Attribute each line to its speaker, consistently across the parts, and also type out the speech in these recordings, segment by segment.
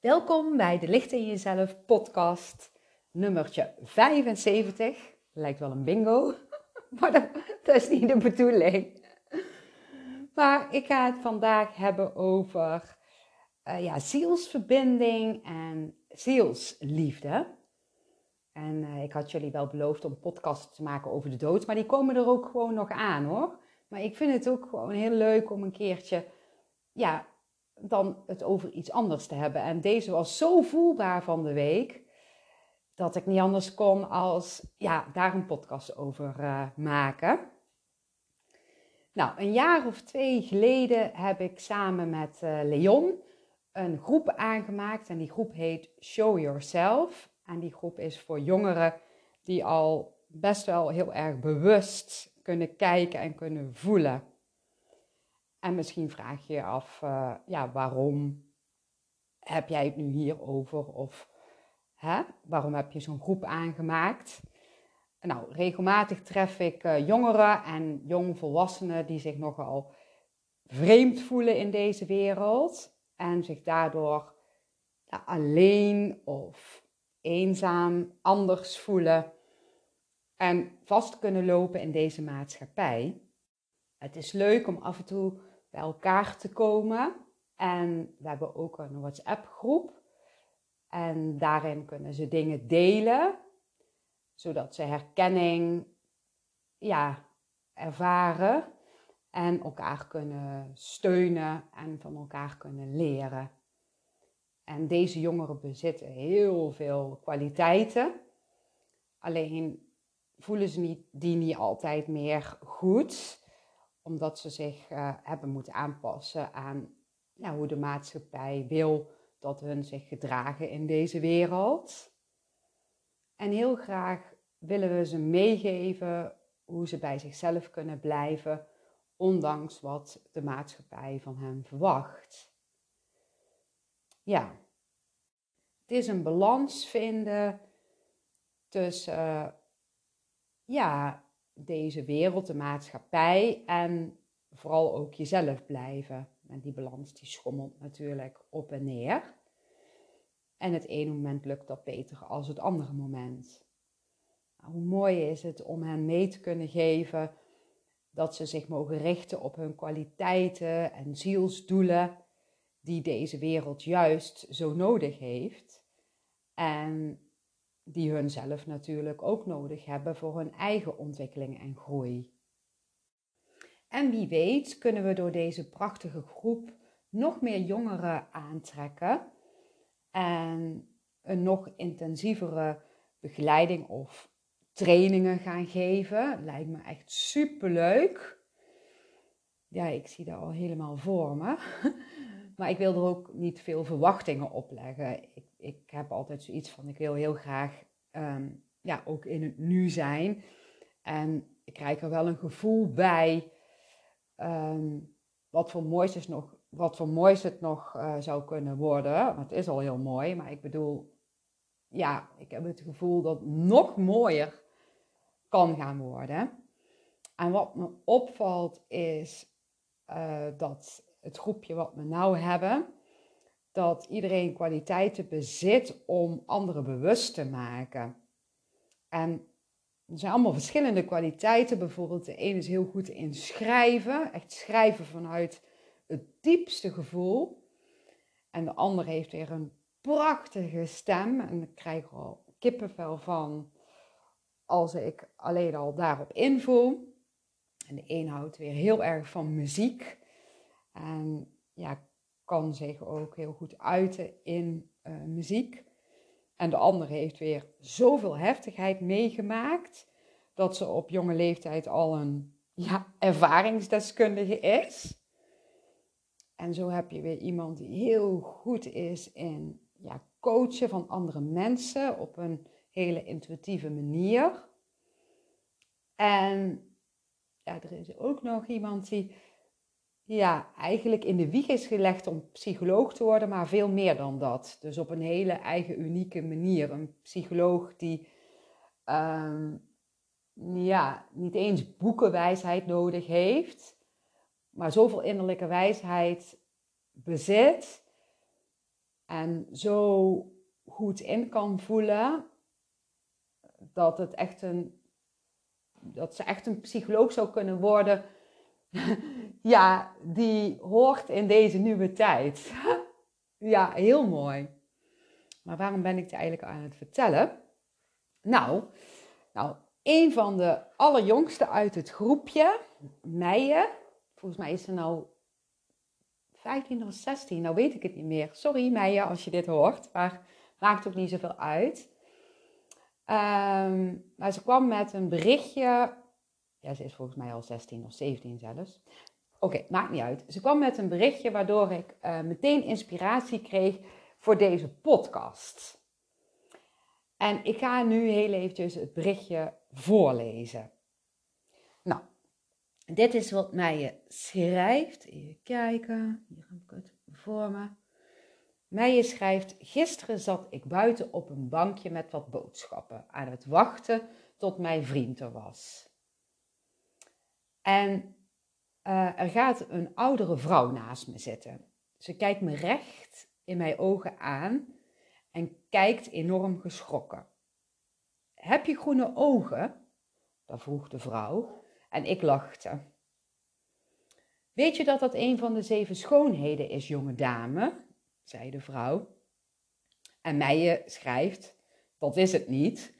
Speaker 1: Welkom bij de Licht in Jezelf podcast, nummertje 75. Lijkt wel een bingo, maar dat, is niet de bedoeling. Maar ik ga het vandaag hebben over uh, ja, zielsverbinding en zielsliefde. En uh, ik had jullie wel beloofd om podcasts te maken over de dood, maar die komen er ook gewoon nog aan hoor. Maar ik vind het ook gewoon heel leuk om een keertje ja, dan het over iets anders te hebben. En deze was zo voelbaar van de week dat ik niet anders kon als ja, daar een podcast over uh, maken. Nou, een jaar of twee geleden heb ik samen met uh, Leon een groep aangemaakt en die groep heet Show Yourself. En die groep is voor jongeren die al best wel heel erg bewust kunnen kijken en kunnen voelen. En misschien vraag je je af, uh, ja, waarom heb jij het nu hierover? Of hè, waarom heb je zo'n groep aangemaakt? Nou, regelmatig tref ik uh, jongeren en jongvolwassenen die zich nogal vreemd voelen in deze wereld en zich daardoor alleen of eenzaam, anders voelen en vast kunnen lopen in deze maatschappij. Het is leuk om af en toe bij elkaar te komen. En we hebben ook een WhatsApp-groep. En daarin kunnen ze dingen delen, zodat ze herkenning ja, ervaren en elkaar kunnen steunen en van elkaar kunnen leren. En deze jongeren bezitten heel veel kwaliteiten. Alleen voelen ze niet, die niet altijd meer goed omdat ze zich uh, hebben moeten aanpassen aan ja, hoe de maatschappij wil dat hun zich gedragen in deze wereld. En heel graag willen we ze meegeven hoe ze bij zichzelf kunnen blijven, ondanks wat de maatschappij van hen verwacht. Ja, het is een balans vinden tussen ja, deze wereld, de maatschappij en vooral ook jezelf blijven. En die balans die schommelt natuurlijk op en neer. En het ene moment lukt dat beter als het andere moment. Nou, hoe mooi is het om hen mee te kunnen geven dat ze zich mogen richten op hun kwaliteiten en zielsdoelen die deze wereld juist zo nodig heeft. En die hun zelf natuurlijk ook nodig hebben voor hun eigen ontwikkeling en groei. En wie weet kunnen we door deze prachtige groep nog meer jongeren aantrekken en een nog intensievere begeleiding of trainingen gaan geven. Lijkt me echt super leuk. Ja, ik zie dat al helemaal voor me. Maar ik wil er ook niet veel verwachtingen op leggen. Ik, ik heb altijd zoiets van, ik wil heel graag ehm, ja, ook in het nu zijn. En ik krijg er wel een gevoel bij ehm, wat, voor moois is nog, wat voor moois het nog uh, zou kunnen worden. Want het is al heel mooi, maar ik bedoel, ja, ik heb het gevoel dat het nog mooier kan gaan worden. En wat me opvalt is uh, dat het groepje wat we nou hebben, dat iedereen kwaliteiten bezit om anderen bewust te maken. En er zijn allemaal verschillende kwaliteiten. Bijvoorbeeld, de ene is heel goed in schrijven, echt schrijven vanuit het diepste gevoel. En de andere heeft weer een prachtige stem. En ik krijg er al kippenvel van als ik alleen al daarop invoel. En de een houdt weer heel erg van muziek. En ja, kan zich ook heel goed uiten in uh, muziek. En de andere heeft weer zoveel heftigheid meegemaakt dat ze op jonge leeftijd al een ja, ervaringsdeskundige is. En zo heb je weer iemand die heel goed is in ja, coachen van andere mensen op een hele intuïtieve manier. En ja, er is ook nog iemand die ja, eigenlijk in de wieg is gelegd om psycholoog te worden, maar veel meer dan dat. Dus op een hele eigen unieke manier. Een psycholoog die ehm, ja, niet eens boekenwijsheid nodig heeft, maar zoveel innerlijke wijsheid bezit. en zo goed in kan voelen dat het echt een dat ze echt een psycholoog zou kunnen worden. ja, die hoort in deze nieuwe tijd. ja, heel mooi. Maar waarom ben ik het eigenlijk aan het vertellen? Nou, nou, een van de allerjongste uit het groepje, Meijen, volgens mij is ze nou 15 of 16, nou weet ik het niet meer. Sorry Meijen als je dit hoort, maar maakt ook niet zoveel uit. Um, maar ze kwam met een berichtje. Ja, ze is volgens mij al 16 of 17 zelfs. Oké, maakt niet uit. Ze kwam met een berichtje waardoor ik uh, meteen inspiratie kreeg voor deze podcast. En ik ga nu heel eventjes het berichtje voorlezen. Nou, dit is wat mij schrijft. Even kijken. Hier heb ik het voor me. Meijer schrijft: Gisteren zat ik buiten op een bankje met wat boodschappen aan het wachten tot mijn vriend er was. En uh, er gaat een oudere vrouw naast me zitten. Ze kijkt me recht in mijn ogen aan en kijkt enorm geschrokken. Heb je groene ogen? Dat vroeg de vrouw en ik lachte. Weet je dat dat een van de zeven schoonheden is, jonge dame? zei de vrouw. En Meijer schrijft, dat is het niet.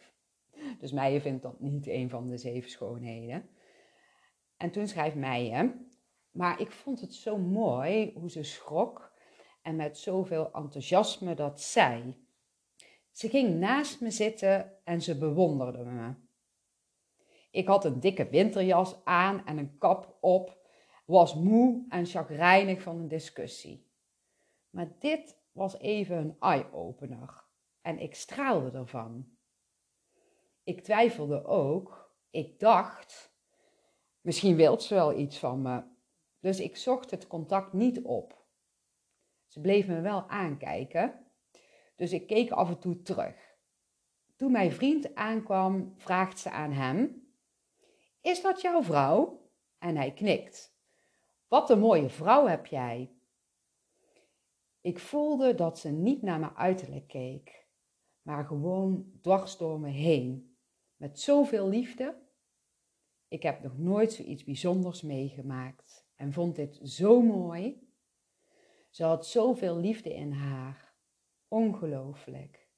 Speaker 1: Dus Meijer vindt dat niet een van de zeven schoonheden. En toen schrijft Meijer, maar ik vond het zo mooi hoe ze schrok en met zoveel enthousiasme dat zei. Ze ging naast me zitten en ze bewonderde me. Ik had een dikke winterjas aan en een kap op, was moe en chagrijnig van een discussie. Maar dit was even een eye-opener en ik straalde ervan. Ik twijfelde ook. Ik dacht, misschien wilt ze wel iets van me. Dus ik zocht het contact niet op. Ze bleef me wel aankijken, dus ik keek af en toe terug. Toen mijn vriend aankwam, vraagt ze aan hem: Is dat jouw vrouw? En hij knikt. Wat een mooie vrouw heb jij. Ik voelde dat ze niet naar mijn uiterlijk keek, maar gewoon dwars door me heen, met zoveel liefde. Ik heb nog nooit zoiets bijzonders meegemaakt en vond dit zo mooi. Ze had zoveel liefde in haar. Ongelooflijk.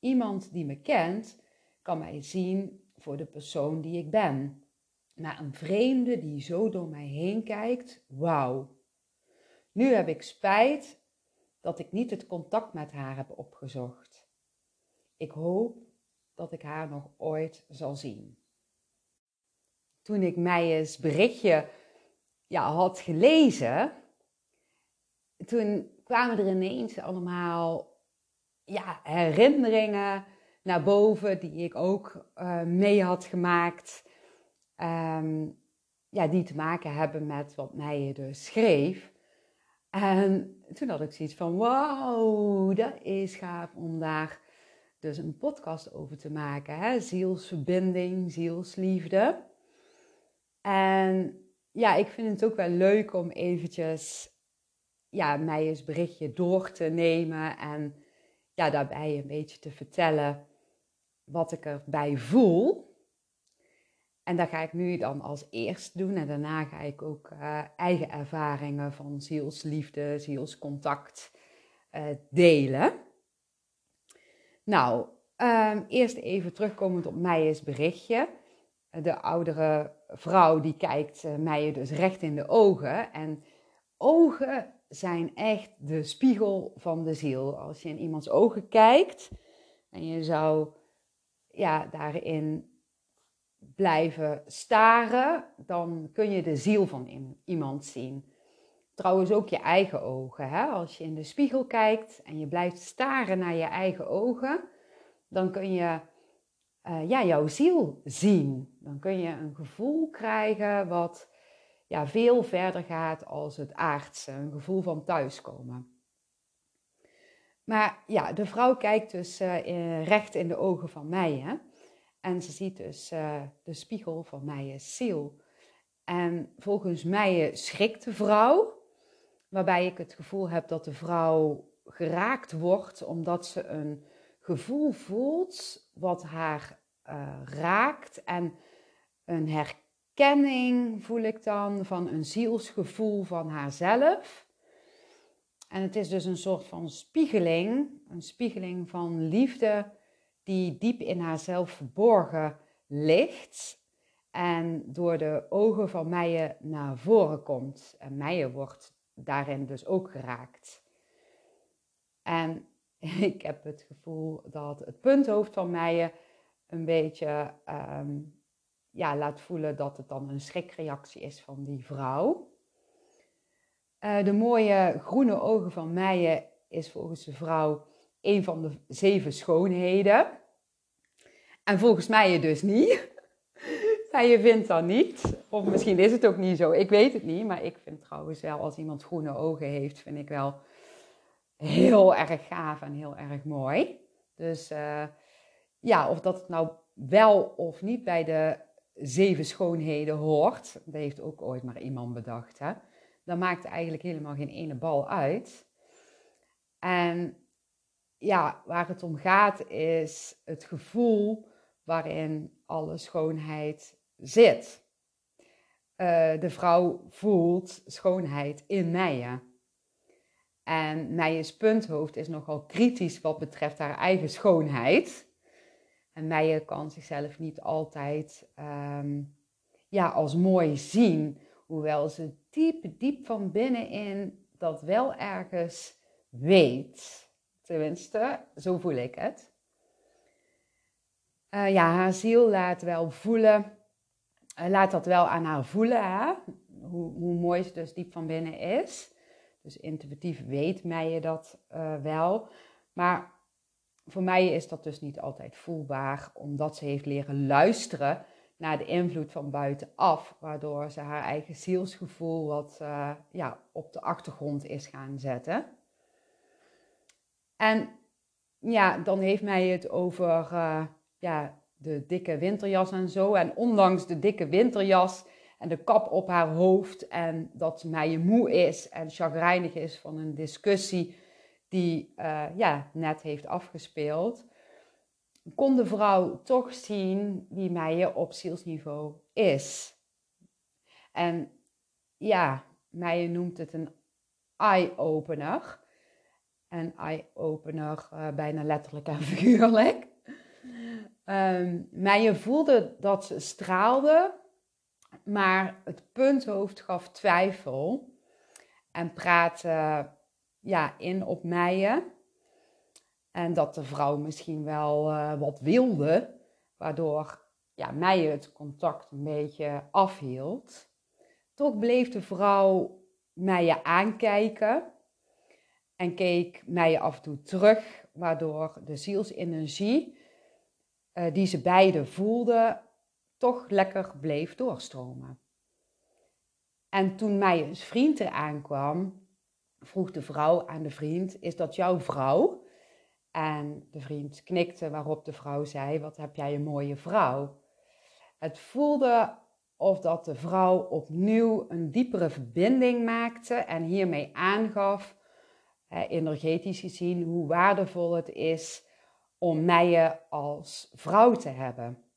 Speaker 1: Iemand die me kent, kan mij zien voor de persoon die ik ben. Maar een vreemde die zo door mij heen kijkt, wauw. Nu heb ik spijt dat ik niet het contact met haar heb opgezocht. Ik hoop dat ik haar nog ooit zal zien. Toen ik Meijes berichtje ja, had gelezen, toen kwamen er ineens allemaal ja, herinneringen naar boven die ik ook uh, mee had gemaakt. Um, ja, die te maken hebben met wat Meijer dus schreef. En toen had ik zoiets van, wauw, dat is gaaf om daar dus een podcast over te maken. Hè? Zielsverbinding, zielsliefde. En ja, ik vind het ook wel leuk om eventjes ja, mij berichtje door te nemen en ja, daarbij een beetje te vertellen wat ik erbij voel. En dat ga ik nu dan als eerst doen. En daarna ga ik ook uh, eigen ervaringen van zielsliefde, zielscontact uh, delen. Nou, um, eerst even terugkomend op Meijes berichtje. De oudere vrouw die kijkt uh, Meijer dus recht in de ogen. En ogen zijn echt de spiegel van de ziel. Als je in iemands ogen kijkt en je zou ja, daarin blijven staren, dan kun je de ziel van iemand zien. Trouwens ook je eigen ogen. Hè? Als je in de spiegel kijkt en je blijft staren naar je eigen ogen, dan kun je uh, ja, jouw ziel zien. Dan kun je een gevoel krijgen wat ja, veel verder gaat als het aardse, een gevoel van thuiskomen. Maar ja, de vrouw kijkt dus uh, recht in de ogen van mij. Hè? En ze ziet dus uh, de spiegel van Meijes ziel. En volgens mij schrikt de vrouw, waarbij ik het gevoel heb dat de vrouw geraakt wordt omdat ze een gevoel voelt wat haar uh, raakt en een herkenning voel ik dan van een zielsgevoel van haarzelf. En het is dus een soort van spiegeling, een spiegeling van liefde die diep in haarzelf verborgen ligt en door de ogen van Meijen naar voren komt. En Meijen wordt daarin dus ook geraakt. En ik heb het gevoel dat het punthoofd van Meijen een beetje ehm, ja, laat voelen dat het dan een schrikreactie is van die vrouw. Uh, de mooie groene ogen van Meijen is volgens de vrouw een van de zeven schoonheden. En volgens mij dus niet. je vindt dat niet. Of misschien is het ook niet zo. Ik weet het niet. Maar ik vind trouwens wel, als iemand groene ogen heeft, vind ik wel heel erg gaaf en heel erg mooi. Dus uh, ja, of dat het nou wel of niet bij de zeven schoonheden hoort, dat heeft ook ooit maar iemand bedacht. Hè? Dat maakt eigenlijk helemaal geen ene bal uit. En ja, waar het om gaat is het gevoel waarin alle schoonheid zit. Uh, de vrouw voelt schoonheid in Meijen. En Meijes punthoofd is nogal kritisch wat betreft haar eigen schoonheid. En Meijer kan zichzelf niet altijd um, ja, als mooi zien, hoewel ze diep, diep van binnenin dat wel ergens weet. Tenminste, zo voel ik het. Uh, ja, haar ziel laat wel voelen, uh, laat dat wel aan haar voelen, hè? Hoe, hoe mooi ze dus diep van binnen is. Dus intuïtief weet Meijer dat uh, wel. Maar voor mij is dat dus niet altijd voelbaar, omdat ze heeft leren luisteren naar de invloed van buitenaf, waardoor ze haar eigen zielsgevoel wat uh, ja, op de achtergrond is gaan zetten. En ja, dan heeft mij het over uh, ja, de dikke winterjas en zo. En ondanks de dikke winterjas en de kap op haar hoofd en dat mij moe is en chagrijnig is van een discussie die uh, ja, net heeft afgespeeld, kon de vrouw toch zien wie Meijer op zielsniveau is. En ja, Meijer noemt het een eye-opener. Een eye-opener, uh, bijna letterlijk en figuurlijk. Um, Meijer voelde dat ze straalde, maar het punthoofd gaf twijfel en praatte ja, in op Meijen. En dat de vrouw misschien wel uh, wat wilde, waardoor ja, het contact een beetje afhield. Toch bleef de vrouw Meijen aankijken en keek Meijen af en toe terug, waardoor de zielsenergie uh, die ze beiden voelden, toch lekker bleef doorstromen. En toen Meijen's vriend eraan kwam, vroeg de vrouw aan de vriend: Is dat jouw vrouw? En de vriend knikte, waarop de vrouw zei: Wat heb jij een mooie vrouw? Het voelde of dat de vrouw opnieuw een diepere verbinding maakte en hiermee aangaf, energetisch gezien, hoe waardevol het is om Meijen als vrouw te hebben.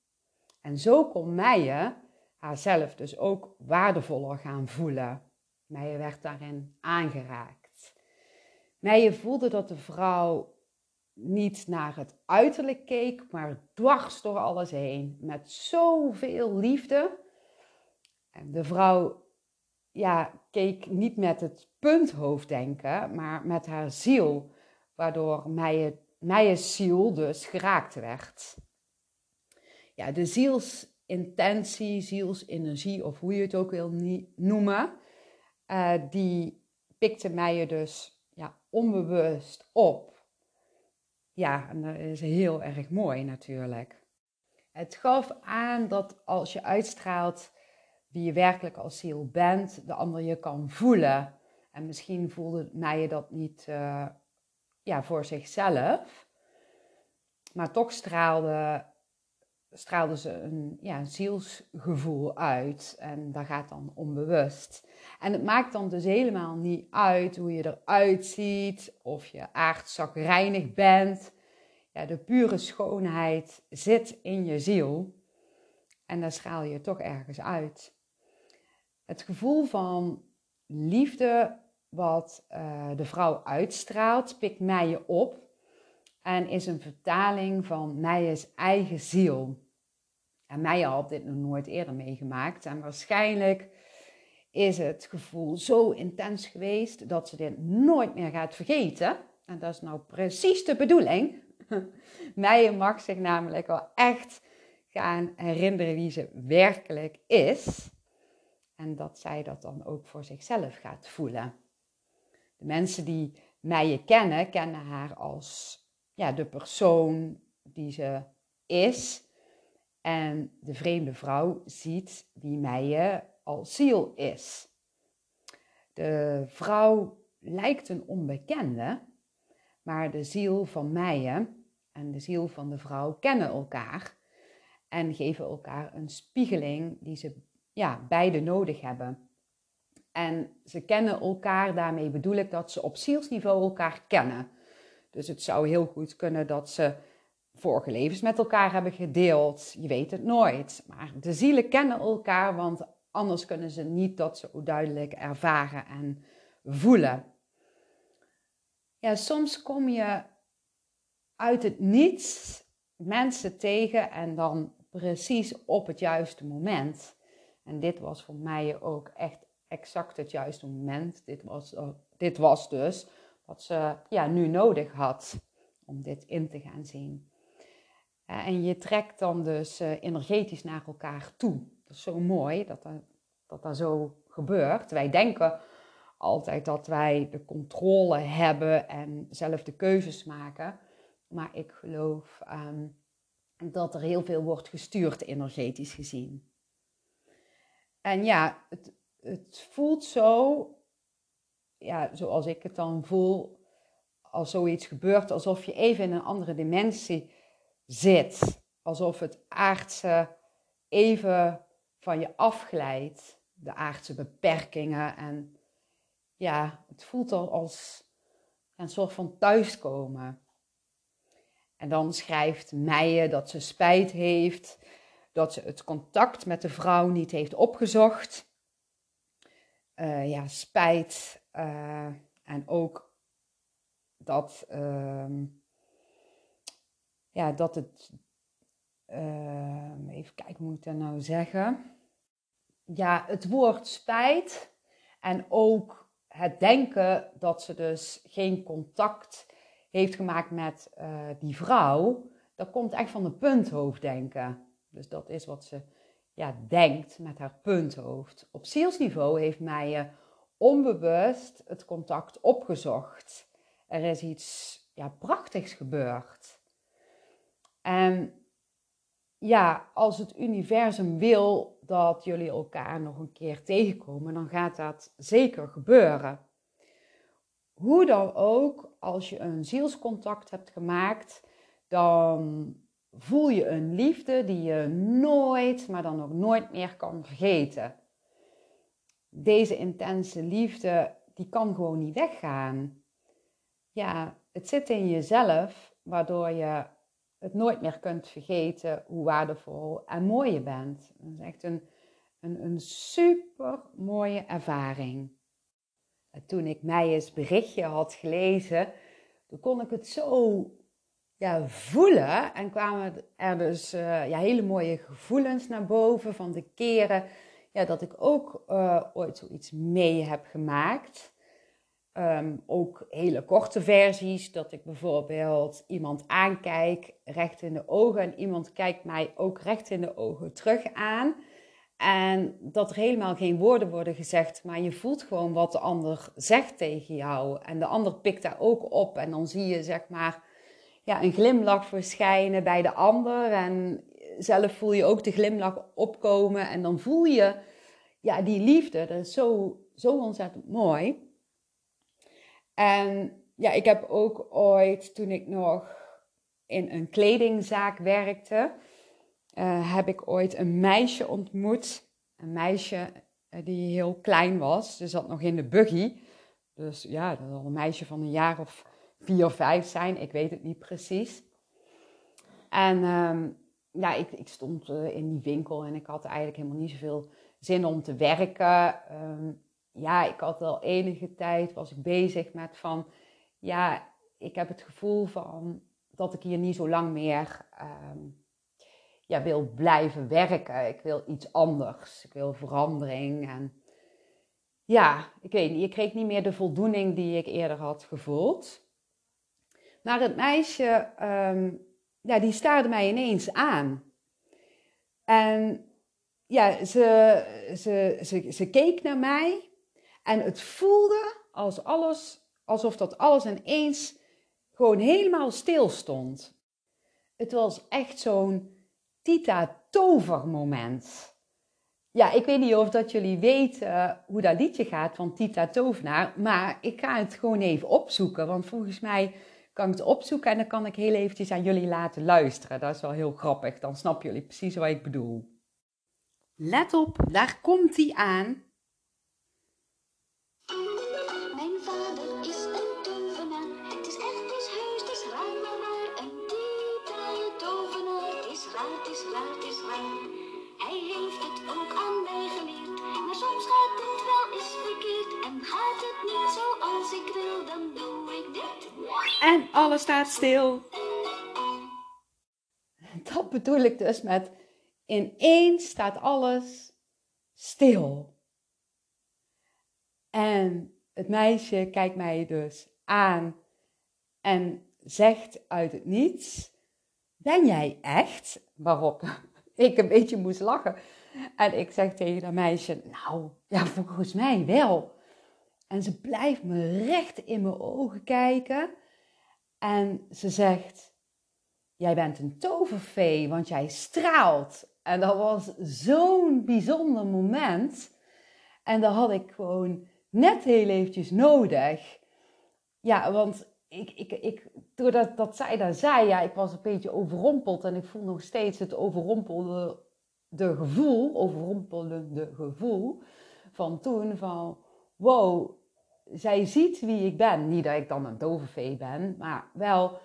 Speaker 1: En zo kon Meijen haarzelf dus ook waardevoller gaan voelen. Meijer werd daarin aangeraakt. Meijer voelde dat de vrouw niet naar het uiterlijk keek, maar dwars door alles heen. Met zoveel liefde. En de vrouw ja, keek niet met het punthoofddenken, maar met haar ziel. Waardoor Meijer's ziel dus geraakt werd. Ja, de zielsintentie, zielsenergie of hoe je het ook wil noemen uh, die pikte mij dus ja, onbewust op. Ja, en dat is heel erg mooi natuurlijk. Het gaf aan dat als je uitstraalt wie je werkelijk als ziel bent, de ander je kan voelen. En misschien voelde mij dat niet uh, ja, voor zichzelf, maar toch straalde straalde ze een, ja, een zielsgevoel uit. En dat gaat dan onbewust. En het maakt dan dus helemaal niet uit hoe je eruit ziet, of je aardzakreinig bent. Ja, de pure schoonheid zit in je ziel. En daar straal je toch ergens uit. Het gevoel van liefde wat uh, de vrouw uitstraalt, pikt je op en is een vertaling van Meije's eigen ziel. En Meijer had dit nog nooit eerder meegemaakt. En waarschijnlijk is het gevoel zo intens geweest dat ze dit nooit meer gaat vergeten. En dat is nou precies de bedoeling. Meijer mag zich namelijk wel echt gaan herinneren wie ze werkelijk is. En dat zij dat dan ook voor zichzelf gaat voelen. De mensen die Meijer kennen, kennen haar als ja, de persoon die ze is. En de vreemde vrouw ziet wie Meijer als ziel is. De vrouw lijkt een onbekende, maar de ziel van Meijer en de ziel van de vrouw kennen elkaar en geven elkaar een spiegeling die ze ja, beide nodig hebben. En ze kennen elkaar, daarmee bedoel ik dat ze op zielsniveau elkaar kennen. Dus het zou heel goed kunnen dat ze vorige levens met elkaar hebben gedeeld. Je weet het nooit. Maar de zielen kennen elkaar, want anders kunnen ze niet dat zo duidelijk ervaren en voelen. Ja, soms kom je uit het niets mensen tegen en dan precies op het juiste moment. En dit was voor mij ook echt exact het juiste moment. Dit was, dit was dus wat ze ja, nu nodig had om dit in te gaan zien. Eh, en je trekt dan dus eh, energetisch naar elkaar toe. Dat is zo mooi dat dat, dat, zo gebeurt. Wij denken altijd dat wij de controle hebben en zelf de keuzes maken. Maar ik geloof ehm, dat er heel veel wordt gestuurd energetisch gezien. En ja, het, het voelt zo ja, zoals ik het dan voel, als zoiets gebeurt, alsof je even in een andere dimensie zit. Alsof het aardse even van je afglijdt, de aardse beperkingen. En ja, het voelt al als een soort van thuiskomen. En dan schrijft Meijer dat ze spijt heeft, dat ze het contact met de vrouw niet heeft opgezocht. Uh, ja, spijt uh, en ook dat, uh, ja, dat het, uh, even kijken, moet ik dat nou zeggen? Ja, het woord spijt en ook het denken dat ze dus geen contact heeft gemaakt met uh, die vrouw, dat komt echt van de punthoofddenken. Dus dat is wat ze ja, denkt met haar punthoofd. Op zielsniveau heeft Meijer onbewust het contact opgezocht. Er is iets ja, prachtigs gebeurd. En ja, als het universum wil dat jullie elkaar nog een keer tegenkomen, dan gaat dat zeker gebeuren. Hoe dan ook, als je een zielscontact hebt gemaakt, dan voel je een liefde die je nooit, maar dan ook nooit meer kan vergeten deze intense liefde, die kan gewoon niet weggaan. Ja, het zit in jezelf, waardoor je het nooit meer kunt vergeten hoe waardevol en mooi je bent. Dat is echt een, een, een super mooie ervaring. toen ik Meijes berichtje had gelezen, toen kon ik het zo ja, voelen. En kwamen er dus uh, ja, hele mooie gevoelens naar boven van de keren ja, dat ik ook uh, ooit zoiets mee heb gemaakt. Ehm, ook hele korte versies, dat ik bijvoorbeeld iemand aankijk, recht in de ogen, en iemand kijkt mij ook recht in de ogen terug aan. En dat er helemaal geen woorden worden gezegd, maar je voelt gewoon wat de ander zegt tegen jou. En de ander pikt daar ook op. En dan zie je zeg maar ja, een glimlach verschijnen bij de ander. En zelf voel je ook de glimlach opkomen en dan voel je ja, die liefde. Dat is zo, zo ontzettend mooi. En ja, ik heb ook ooit, toen ik nog in een kledingzaak werkte, uh, heb ik ooit een meisje ontmoet. Een meisje uh, die heel klein was. Ze zat nog in de buggy. Dus ja, dat zal een meisje van een jaar of vier of vijf zijn. Ik weet het niet precies. En um, ja, ik, ik stond uh, in die winkel en ik had eigenlijk helemaal niet zoveel zin om te werken. Um, ja, ik had al enige tijd, was ik bezig met van, ja, ik heb het gevoel van dat ik hier niet zo lang meer um, ja, wil blijven werken. Ik wil iets anders. Ik wil verandering. En ja, ik weet niet, ik kreeg niet meer de voldoening die ik eerder had gevoeld. Maar het meisje, um, ja, die staarde mij ineens aan. En ja, ze, ze, ze, ze keek naar mij en het voelde als alles, alsof dat alles ineens gewoon helemaal stil stond. Het was echt zo'n Tita tovermoment. Ja, ik weet niet of dat jullie weten hoe dat liedje gaat van Tita Tovenaar, maar ik ga het gewoon even opzoeken, want volgens mij kan ik het opzoeken en dan kan ik heel eventjes aan jullie laten luisteren. Dat is wel heel grappig, dan snappen jullie precies wat ik bedoel. Let op, daar komt hij aan. En alles staat stil. Dat bedoel ik dus met ineens staat alles stil. En het meisje kijkt mij dus aan en zegt uit het niets: Ben jij echt? Waarop ik een beetje moest lachen. En ik zeg tegen dat meisje: Nou, ja, volgens mij wel. En ze blijft me recht in mijn ogen kijken. En ze zegt: Jij bent een toverfee, want jij straalt. En dat was zo'n bijzonder moment. En dat had ik gewoon net heel eventjes nodig. Ja, want ik, ik, ik, doordat dat zij dat zei, ja, ik was een beetje overrompeld. En ik voel nog steeds het overrompelde de gevoel, overrompelende gevoel van toen. Van, wow, zij ziet wie ik ben. Niet dat ik dan een tovervee ben, maar wel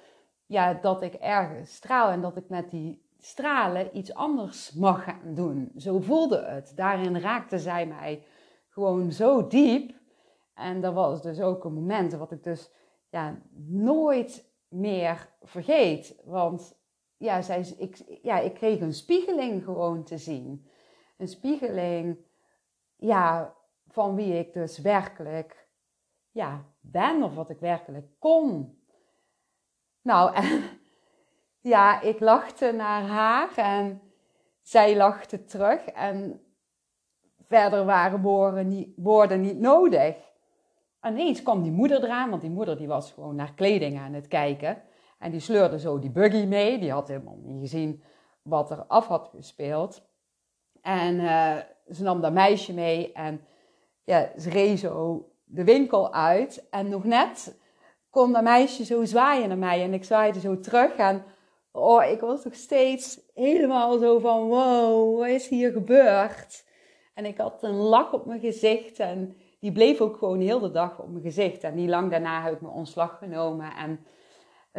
Speaker 1: ja, dat ik ergens straal en dat ik met die stralen iets anders mag gaan doen. Zo voelde het. Daarin raakte zij mij gewoon zo diep. En dat was dus ook een moment wat ik dus ja, nooit meer vergeet. Want ja, zij, ik, ja, ik kreeg een spiegeling gewoon te zien. Een spiegeling ja, van wie ik dus werkelijk ja, ben of wat ik werkelijk kon. Nou, ja, ik lachte naar haar en zij lachte terug. En verder waren woorden niet, woorden niet nodig. En ineens kwam die moeder eraan, want die moeder die was gewoon naar kleding aan het kijken. En die sleurde zo die buggy mee. Die had helemaal niet gezien wat er af had gespeeld. En uh, ze nam dat meisje mee en ja, ze reed zo de winkel uit. En nog net kon dat meisje zo zwaaien naar mij. En ik zwaaide zo terug. En oh, ik was nog steeds helemaal zo van, wow, wat is hier gebeurd? En ik had een lach op mijn gezicht en die bleef ook gewoon heel de dag op mijn gezicht. En niet lang daarna heb ik mijn ontslag genomen en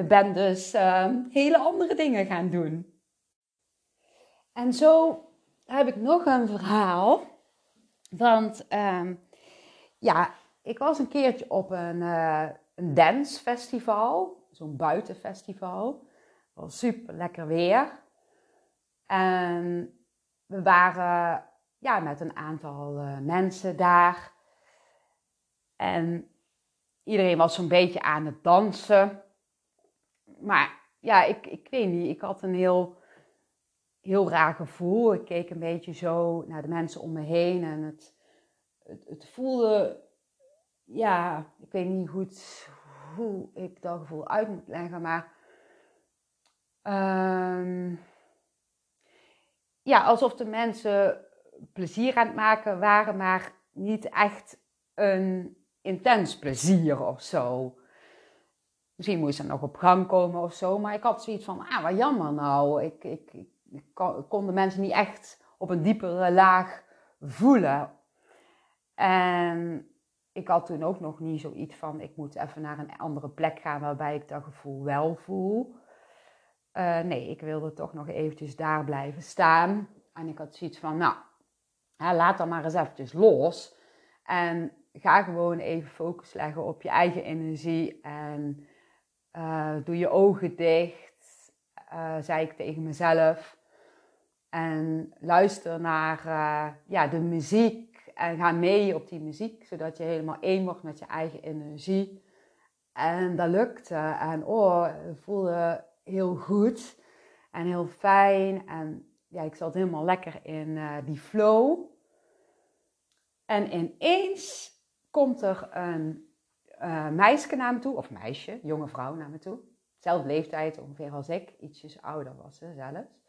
Speaker 1: ben dus uh, hele andere dingen gaan doen. En zo heb ik nog een verhaal. Want uh, ja, ik was een keertje op een, uh, een dancefestival, zo'n buitenfestival was super lekker weer. En we waren ja, met een aantal uh, mensen daar. En iedereen was zo'n beetje aan het dansen. Maar ja, ik, ik weet niet, ik had een heel, heel raar gevoel. Ik keek een beetje zo naar de mensen om me heen en het, het, het voelde, ja, ik weet niet goed hoe ik dat gevoel uit moet leggen, maar Um, ja, alsof de mensen plezier aan het maken waren, maar niet echt een intens plezier of zo. Misschien moest er nog op gang komen of zo, maar ik had zoiets van, ah, wat jammer nou. Ik, ik, kon, konden mensen niet echt op een diepere laag voelen. En ik had toen ook nog niet zoiets van, ik moet even naar een andere plek gaan waarbij ik dat gevoel wel voel. Uh, nee, ik wilde toch nog eventjes daar blijven staan. En ik had zoiets van, nou, laat dan maar eens eventjes los. En ga gewoon even focus leggen op je eigen energie. En uh, doe je ogen dicht, uh, zei ik tegen mezelf. En luister naar ja, de muziek en ga mee op die muziek, zodat je helemaal één wordt met je eigen energie. En dat lukte. En oh, het voelde heel goed en heel fijn. En ja, ik zat helemaal lekker in uh, die flow. En ineens komt er een uh, meisje naar me toe, of meisje, jonge vrouw naar me toe. Zelfde leeftijd ongeveer als ik, ietsjes ouder was ze zelfs.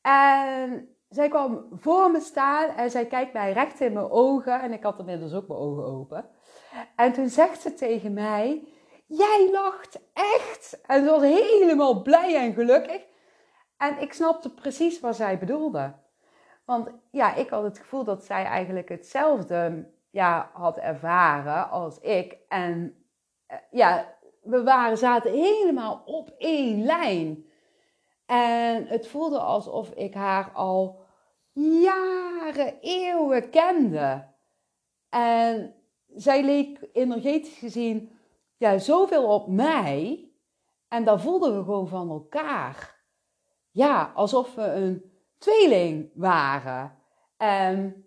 Speaker 1: En zij kwam voor me staan en zij kijkt mij recht in mijn ogen. En ik had inmiddels ook mijn ogen open. En toen zegt ze tegen mij: Jij lacht echt. En ze was helemaal blij en gelukkig. En ik snapte precies wat zij bedoelde. Want ja, ik had het gevoel dat zij eigenlijk hetzelfde ja, had ervaren als ik. En eh, ja, we waren, zaten helemaal op één lijn. En het voelde alsof ik haar al jaren, eeuwen kende. En zij leek energetisch gezien ja, zoveel op mij. En dat voelden we gewoon van elkaar. Ja, alsof we een tweeling waren. En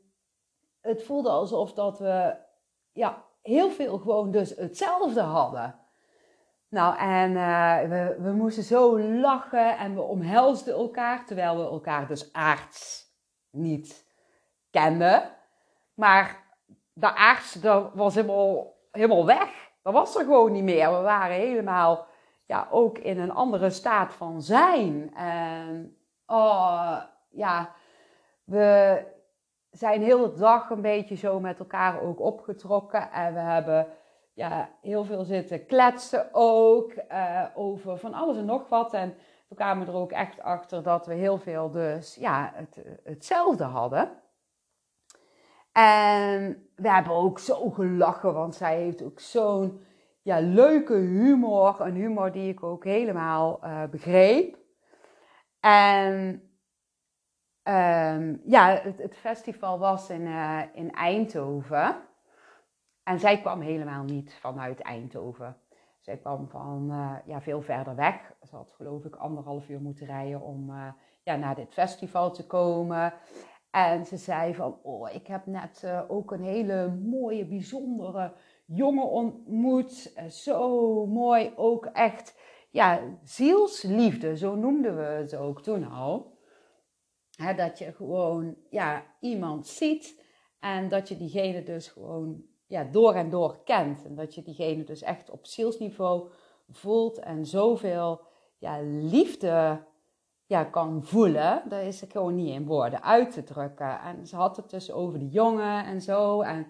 Speaker 1: het voelde alsof dat we ja, heel veel gewoon dus hetzelfde hadden. Nou, en uh, we, we moesten zo lachen en we omhelsden elkaar, terwijl we elkaar dus aards niet kenden. Maar de aards dat was helemaal, helemaal weg. Dat was er gewoon niet meer. We waren helemaal ja, ook in een andere staat van zijn. En oh, ja, we zijn heel de dag een beetje zo met elkaar ook opgetrokken. En we hebben ja, heel veel zitten kletsen ook uh, over van alles en nog wat. En we kwamen er ook echt achter dat we heel veel dus ja, het, hetzelfde hadden. En we hebben ook zo gelachen, want zij heeft ook zo'n ja, leuke humor. Een humor die ik ook helemaal uh, begreep. En um, ja, het, festival was in, uh, in Eindhoven. En zij kwam helemaal niet vanuit Eindhoven. Zij kwam van uh, ja, veel verder weg. Ze had geloof ik anderhalf uur moeten rijden om uh, ja, naar dit festival te komen. En ze zei van, oh, ik heb net uh, ook een hele mooie, bijzondere jongen ontmoet. zo mooi, ook echt, ja, zielsliefde, zo noemden we het ook toen al. Dat je gewoon, ja, iemand ziet en dat je diegene dus gewoon ja, door en door kent. En dat je diegene dus echt op zielsniveau voelt en zoveel ja, liefde ja, kan voelen. Dat is gewoon niet in woorden uit te drukken. En ze had het dus over de jongen en zo. En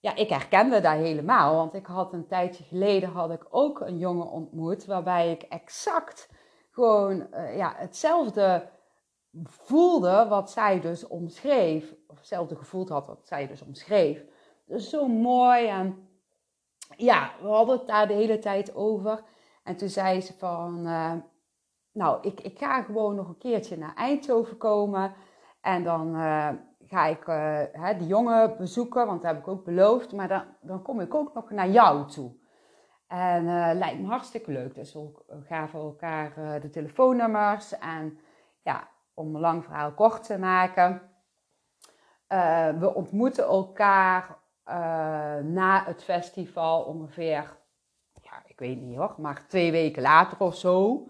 Speaker 1: ja, ik herkende dat helemaal. Want ik had een tijdje geleden had ik ook een jongen ontmoet. Waarbij ik exact gewoon uh, ja, hetzelfde voelde wat zij dus omschreef. Of hetzelfde gevoeld had wat zij dus omschreef. Dus zo mooi. En ja, we hadden het daar de hele tijd over. En toen zei ze van, uh, nou, ik, ik ga gewoon nog een keertje naar Eindhoven komen. En dan uh, ga ik uh, hè, die jongen bezoeken, want dat heb ik ook beloofd. Maar dan, dan kom ik ook nog naar jou toe. En lijkt me hartstikke leuk. Dus we gaven elkaar de telefoonnummers. En ja, om een lang verhaal kort te maken. we ontmoeten elkaar uh, na het festival ongeveer, ja, ik weet niet hoor, maar twee weken later of zo.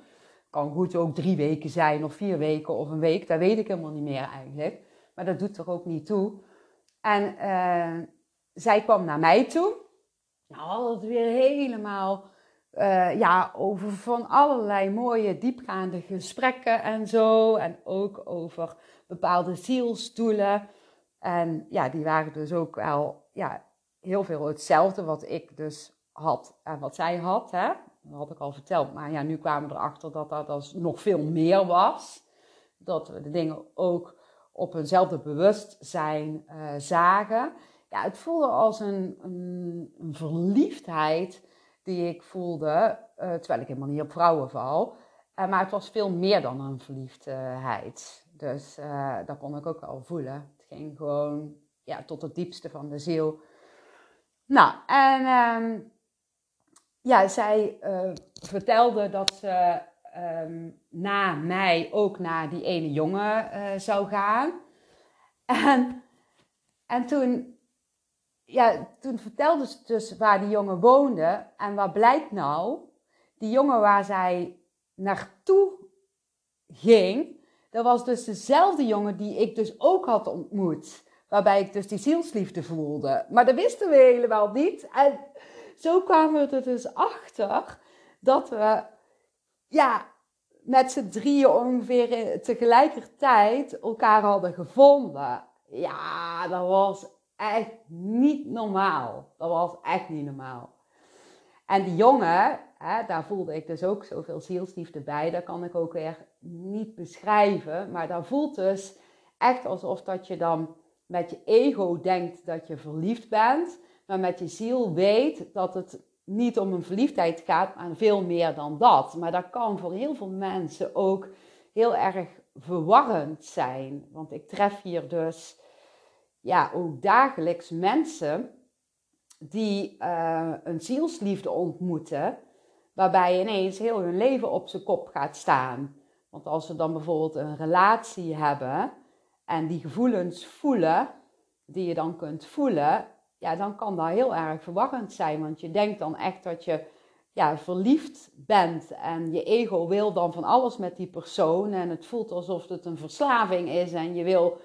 Speaker 1: Kan goed ook drie weken zijn of vier weken of een week, dat weet ik helemaal niet meer eigenlijk. Maar dat doet er ook niet toe. En uh, zij kwam naar mij toe. Nou, het weer helemaal uh, ja, over van allerlei mooie diepgaande gesprekken en zo. En ook over bepaalde zielsdoelen. En ja, die waren dus ook wel ja, heel veel hetzelfde wat ik dus had en wat zij had. Hè? Dat had ik al verteld. Maar ja, nu kwamen we erachter dat dat dus nog veel meer was. dat we de dingen ook op hunzelfde bewustzijn uh, zagen. Ja, het voelde als een, een, verliefdheid die ik voelde, uh, terwijl ik helemaal niet op vrouwen val. Uh, maar het was veel meer dan een verliefdheid. Dus dat kon ik ook al voelen. Het ging gewoon ja, tot het diepste van de ziel. Nou, en ehm, ja, zij vertelde dat ze um, na mij ook naar die ene jongen uh, zou gaan. En, en toen, ja, toen vertelde ze dus waar die jongen woonde. En wat blijkt nou? Die jongen waar zij naartoe ging, dat was dus dezelfde jongen die ik dus ook had ontmoet. Waarbij ik dus die zielsliefde voelde. Maar dat wisten we helemaal niet. En zo kwamen we er dus achter dat we ja, met z'n drieën ongeveer tegelijkertijd elkaar hadden gevonden. Ja, dat was echt niet normaal. Dat was echt niet normaal. En die jongen, hè, daar voelde ik dus ook zoveel zielsliefde bij. Dat kan ik ook weer niet beschrijven. Maar dat voelt dus echt alsof dat je dan met je ego denkt dat je verliefd bent. Maar met je ziel weet dat het niet om een verliefdheid gaat, maar veel meer dan dat. Maar dat kan voor heel veel mensen ook heel erg verwarrend zijn. Want ik tref hier dus ja, ook dagelijks mensen die uh, een zielsliefde ontmoeten, waarbij ineens heel hun leven op zijn kop gaat staan. Want als ze dan bijvoorbeeld een relatie hebben en die gevoelens voelen, die je dan kunt voelen, ja, dan kan dat heel erg verwarrend zijn. Want je denkt dan echt dat je ja, verliefd bent en je ego wil dan van alles met die persoon. En het voelt alsof het een verslaving is en je wil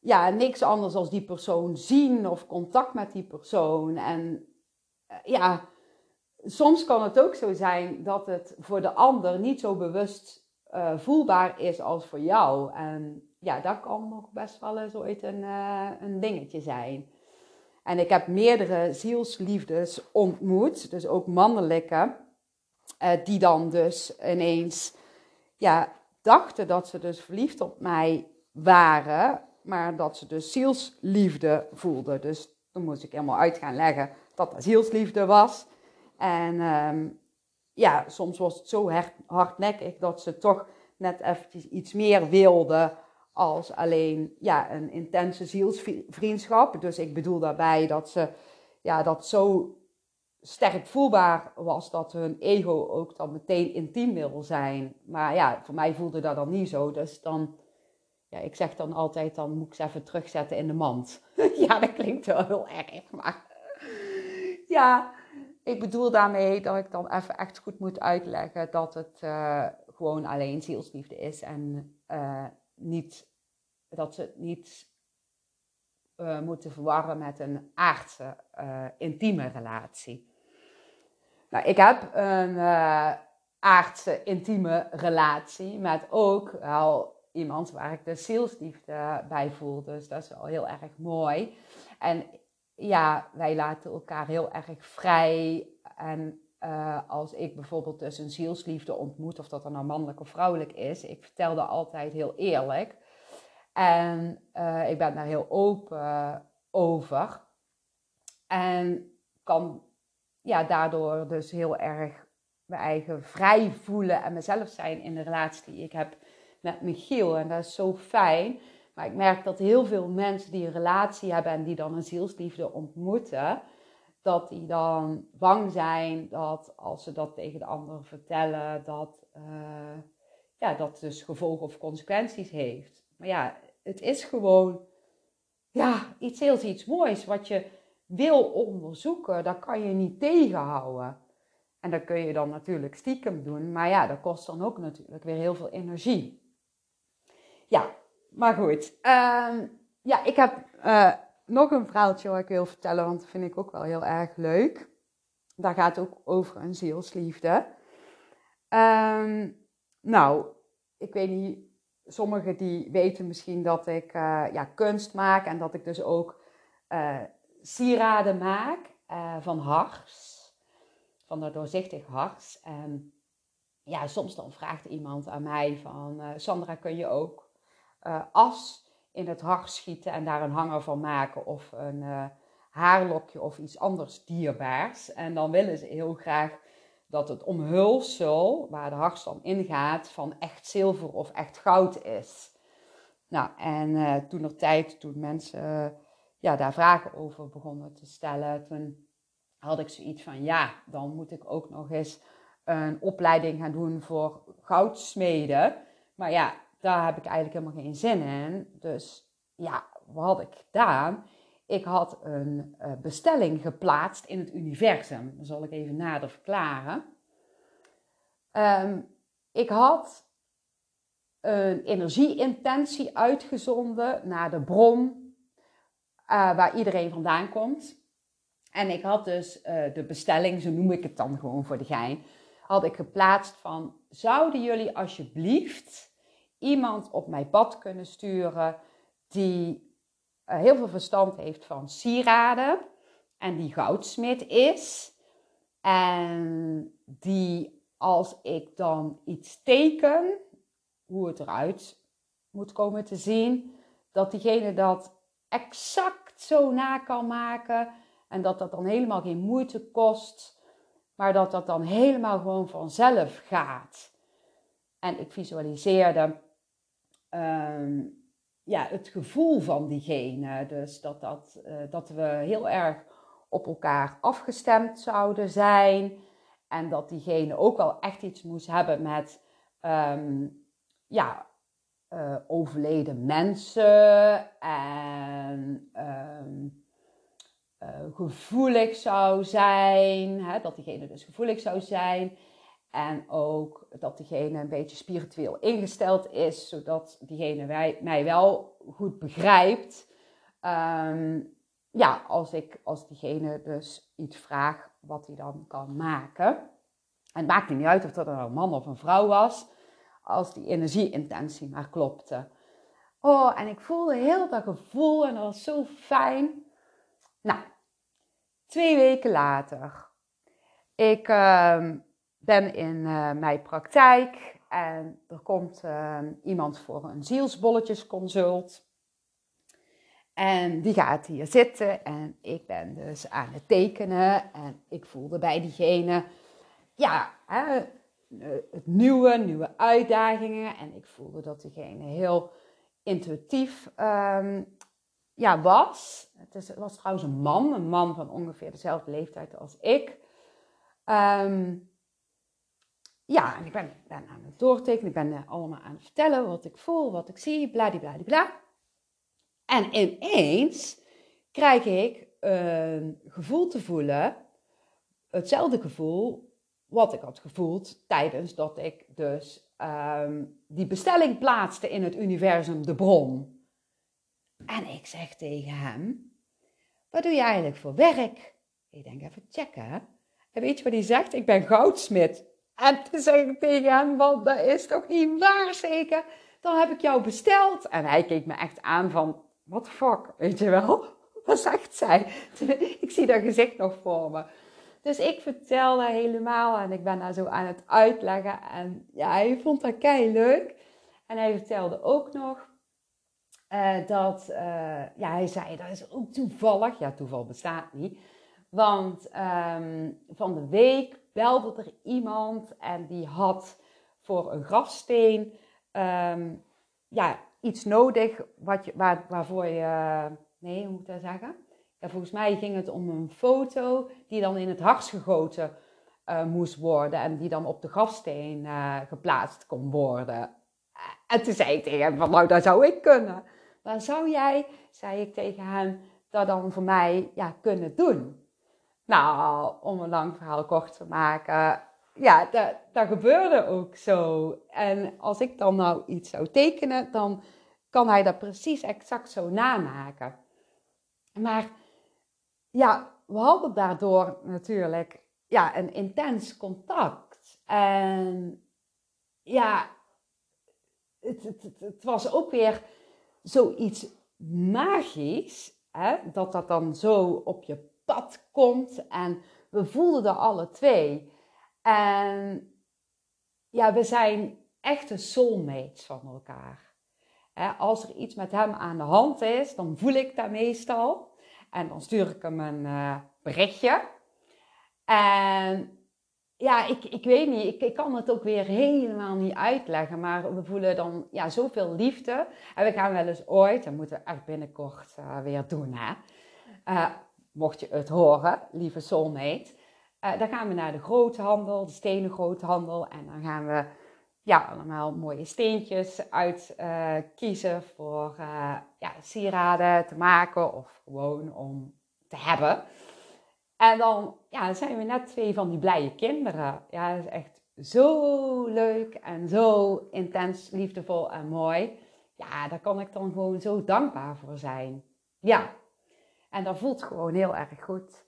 Speaker 1: ja, niks anders als die persoon zien of contact met die persoon. En eh, ja, soms kan het ook zo zijn dat het voor de ander niet zo bewust uh, voelbaar is als voor jou. En ja, dat kan nog best wel eens ooit een, uh, een dingetje zijn. En ik heb meerdere zielsliefdes ontmoet, dus ook mannelijke, eh, die dan dus ineens ja, dachten dat ze dus verliefd op mij waren, maar dat ze dus zielsliefde voelden. Dus toen moest ik helemaal uit gaan leggen dat dat zielsliefde was. En ehm, ja, soms was het zo hardnekkig dat ze toch net eventjes iets meer wilden als alleen ja, een intense zielsvriendschap. Dus ik bedoel daarbij dat ze ja, dat zo sterk voelbaar was dat hun ego ook dan meteen intiem wil zijn. Maar ja, voor mij voelde dat dan niet zo. Dus dan, ja, ik zeg dan altijd, dan moet ik ze even terugzetten in de mand. ja, dat klinkt wel heel erg, maar ja, ik bedoel daarmee dat ik dan even echt goed moet uitleggen dat het uh, gewoon alleen zielsliefde is en uh, niet, dat ze het niet uh, moeten verwarren met een aardse, uh, intieme relatie. Nou, ik heb een uh, aardse, intieme relatie met ook wel iemand waar ik de zielsliefde bij voel. Dus dat is wel heel erg mooi. En ja, wij laten elkaar heel erg vrij. En uh, als ik bijvoorbeeld dus een zielsliefde ontmoet, of dat dan nou mannelijk of vrouwelijk is, ik vertelde altijd heel eerlijk. En uh, ik ben daar heel open over. En kan ja, daardoor dus heel erg mijn eigen vrij voelen en mezelf zijn in de relatie die ik heb met Michiel. En dat is zo fijn. Maar ik merk dat heel veel mensen die een relatie hebben en die dan een zielsliefde ontmoeten, dat die dan bang zijn dat als ze dat tegen de ander vertellen, dat uh, ja, dat dus gevolgen of consequenties heeft. Maar ja, het is gewoon ja, iets heel iets moois wat je wil onderzoeken. Dat kan je niet tegenhouden. En dat kun je dan natuurlijk stiekem doen, maar ja, dat kost dan ook natuurlijk weer heel veel energie. Ja, maar goed. Uh, ja, ik heb uh, nog een verhaaltje wat ik wil vertellen, want dat vind ik ook wel heel erg leuk. Daar gaat ook over een zielsliefde. Um, nou, ik weet niet, sommigen die weten misschien dat ik uh, ja, kunst maak en dat ik dus ook uh, sieraden maak uh, van hars, van dat doorzichtig hars. En ja, soms dan vraagt iemand aan mij van, Sandra, kun je ook as in het hart schieten en daar een hanger van maken of een uh, haarlokje of iets anders dierbaars. En dan willen ze heel graag dat het omhulsel, waar de hars dan in gaat, van echt zilver of echt goud is. Nou, en toen er tijd, toen mensen ja, daar vragen over begonnen te stellen, toen had ik zoiets van, ja, dan moet ik ook nog eens een opleiding gaan doen voor goudsmeden. Maar ja, daar heb ik eigenlijk helemaal geen zin in. Dus ja, wat had ik gedaan? Ik had een uh, bestelling geplaatst in het universum. Dat zal ik even nader verklaren. Um, ik had een energieintentie uitgezonden naar de bron uh, waar iedereen vandaan komt. En ik had dus uh, de bestelling, zo noem ik het dan gewoon voor de gein, had ik geplaatst van, zouden jullie alsjeblieft iemand op mijn pad kunnen sturen die uh, heel veel verstand heeft van sieraden en die goudsmid is en die als ik dan iets teken, hoe het eruit moet komen te zien, dat diegene dat exact zo na kan maken en dat dat dan helemaal geen moeite kost, maar dat dat dan helemaal gewoon vanzelf gaat. En ik visualiseerde um, ja, het gevoel van diegene. Dus dat, dat, uh, dat we heel erg op elkaar afgestemd zouden zijn. En dat diegene ook wel echt iets moest hebben met um, ja, uh, overleden mensen en um, uh, gevoelig zou zijn. Hè, dat diegene dus gevoelig zou zijn. En ook dat diegene een beetje spiritueel ingesteld is, zodat diegene wij, mij wel goed begrijpt. Um, ja, als ik als diegene dus iets vraag wat hij dan kan maken. En het maakt niet uit of dat een man of een vrouw was, als die energieintentie maar klopte. Oh, en ik voelde heel dat gevoel en dat was zo fijn. Nou, twee weken later. Ik uh, ben in uh, mijn praktijk en er komt uh, iemand voor een zielsbolletjesconsult. En die gaat hier zitten en ik ben dus aan het tekenen. En ik voelde bij diegene, ja, hè, het nieuwe, nieuwe uitdagingen. En ik voelde dat diegene heel intuïtief um, ja, was. Het, is, was trouwens een man, een man van ongeveer dezelfde leeftijd als ik. Um, ja, en ik ben, ben aan het doortekenen, ik ben allemaal aan het vertellen wat ik voel, wat ik zie, bladibladibla. En ineens krijg ik een gevoel te voelen, hetzelfde gevoel wat ik had gevoeld tijdens dat ik dus um, die bestelling plaatste in het universum, de bron. En ik zeg tegen hem, wat doe je eigenlijk voor werk? Ik denk even checken. En weet je wat hij zegt? Ik ben goudsmid. En toen zeg ik tegen hem, want dat is toch niet waar zeker? Dan heb ik jou besteld. En hij keek me echt aan van, what fuck, weet je wel? Wat zegt zij? Ik zie dat gezicht nog voor me. Dus ik vertelde helemaal en ik ben daar zo aan het uitleggen. En ja, hij vond dat kei leuk. En hij vertelde ook nog uh, dat, uh, ja, hij zei, dat is ook toevallig. Ja, toeval bestaat niet. Want um, van de week belde er iemand en die had voor een grafsteen um, ja, iets nodig wat je, waar, waarvoor je, nee, hoe moet ik dat zeggen? Ja, volgens mij ging het om een foto die dan in het hars gegoten uh, moest worden en die dan op de grafsteen geplaatst kon worden. En toen zei ik tegen hem van, nou, dat zou ik kunnen. Maar zou jij, zei ik tegen hem, dat dan voor mij ja, kunnen doen? Nou, om een lang verhaal kort te maken, ja, dat, dat gebeurde ook zo. En als ik dan nou iets zou tekenen, dan kan hij dat precies exact zo namaken. Maar ja, we hadden daardoor natuurlijk ja, een intens contact. En ja, het, het, het was ook weer zoiets magisch, hè, dat dat dan zo op je pad komt. En we voelden dat alle twee. En ja, we zijn echte soulmates van elkaar. als er iets met hem aan de hand is, dan voel ik dat meestal. En dan stuur ik hem een uh, berichtje. En ja, ik, ik weet niet, ik, ik kan het ook weer helemaal niet uitleggen. Maar we voelen dan ja, zoveel liefde. En we gaan wel eens ooit, dat moeten we echt binnenkort uh, weer doen. Hè? Uh, mocht je het horen, lieve soulmate. Uh, dan gaan we naar de groothandel, de stenen groothandel. En dan gaan we ja, allemaal mooie steentjes uitkiezen voor ja, sieraden te maken of gewoon om te hebben. En dan ja, zijn we net twee van die blije kinderen. Ja, dat is echt zo leuk en zo intens, liefdevol en mooi. Ja, daar kan ik dan gewoon zo dankbaar voor zijn. Ja, en dat voelt gewoon heel erg goed.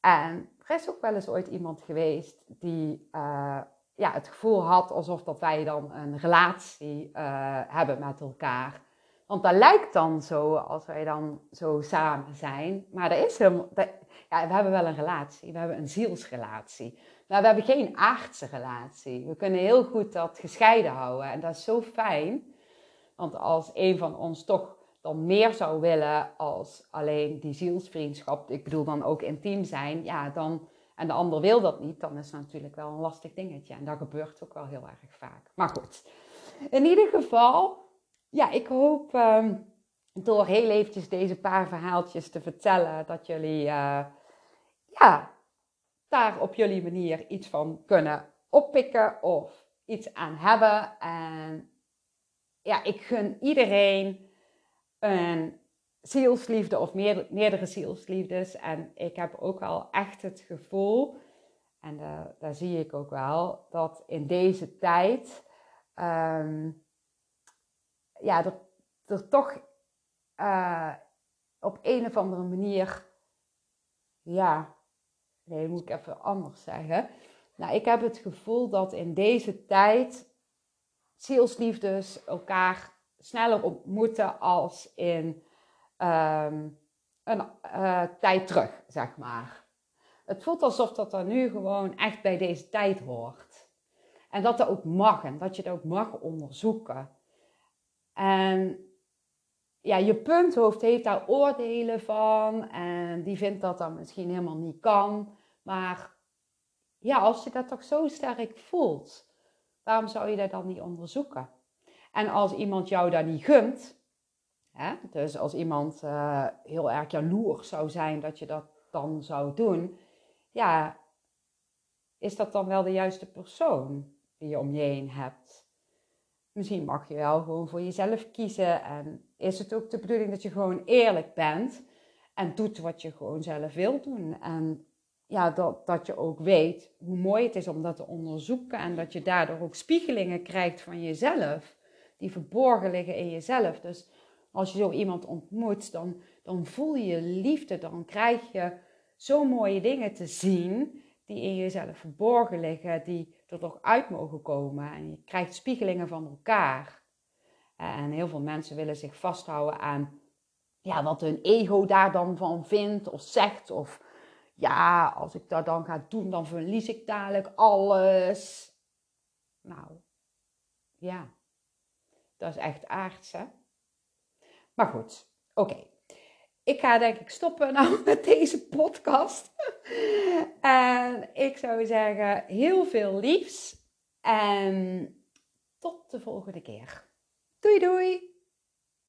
Speaker 1: En er is ook wel eens ooit iemand geweest die uh, ja, het gevoel had alsof dat wij dan een relatie uh, hebben met elkaar. Want dat lijkt dan zo als wij dan zo samen zijn. Maar dat is helemaal, ja, we hebben wel een relatie. We hebben een zielsrelatie. Maar we hebben geen aardse relatie. We kunnen heel goed dat gescheiden houden. En dat is zo fijn. Want als een van ons toch dan meer zou willen als alleen die zielsvriendschap, ik bedoel dan ook intiem zijn, ja, dan, en de ander wil dat niet, dan is het natuurlijk wel een lastig dingetje. En dat gebeurt ook wel heel erg vaak. Maar goed, in ieder geval, ja, ik hoop uh, door heel eventjes deze paar verhaaltjes te vertellen, dat jullie, uh, ja, daar op jullie manier iets van kunnen oppikken of iets aan hebben. En ja, ik gun iedereen een zielsliefde of meer, meerdere zielsliefdes. En ik heb ook wel echt het gevoel, en daar zie ik ook wel, dat in deze tijd um, ja, er, toch uh, op een of andere manier, ja, nee, moet ik even anders zeggen. Nou, ik heb het gevoel dat in deze tijd zielsliefdes elkaar sneller ontmoeten als in um, een uh, tijd terug, zeg maar. Het voelt alsof dat er nu gewoon echt bij deze tijd hoort. En dat dat ook mag en dat je het ook mag onderzoeken. En ja, je punthoofd heeft daar oordelen van en die vindt dat dat misschien helemaal niet kan. Maar ja, als je dat toch zo sterk voelt, waarom zou je dat dan niet onderzoeken? En als iemand jou daar niet gunt, hè, dus als iemand uh, heel erg jaloers zou zijn dat je dat dan zou doen, ja, is dat dan wel de juiste persoon die je om je heen hebt? Misschien mag je wel gewoon voor jezelf kiezen en is het ook de bedoeling dat je gewoon eerlijk bent en doet wat je gewoon zelf wilt doen. En ja, dat, dat je ook weet hoe mooi het is om dat te onderzoeken en dat je daardoor ook spiegelingen krijgt van jezelf die verborgen liggen in jezelf. Dus als je zo iemand ontmoet, dan, dan voel je liefde, dan krijg je zo mooie dingen te zien die in jezelf verborgen liggen, die er toch uit mogen komen. En je krijgt spiegelingen van elkaar. En heel veel mensen willen zich vasthouden aan ja, wat hun ego daar dan van vindt of zegt. Of ja, als ik dat dan ga doen, dan verlies ik dadelijk alles. Nou, ja. Dat is echt aards, hè? Maar goed, oké. Ik ga denk ik stoppen nou met deze podcast. en ik zou zeggen, heel veel liefs. En tot de volgende keer. Doei doei!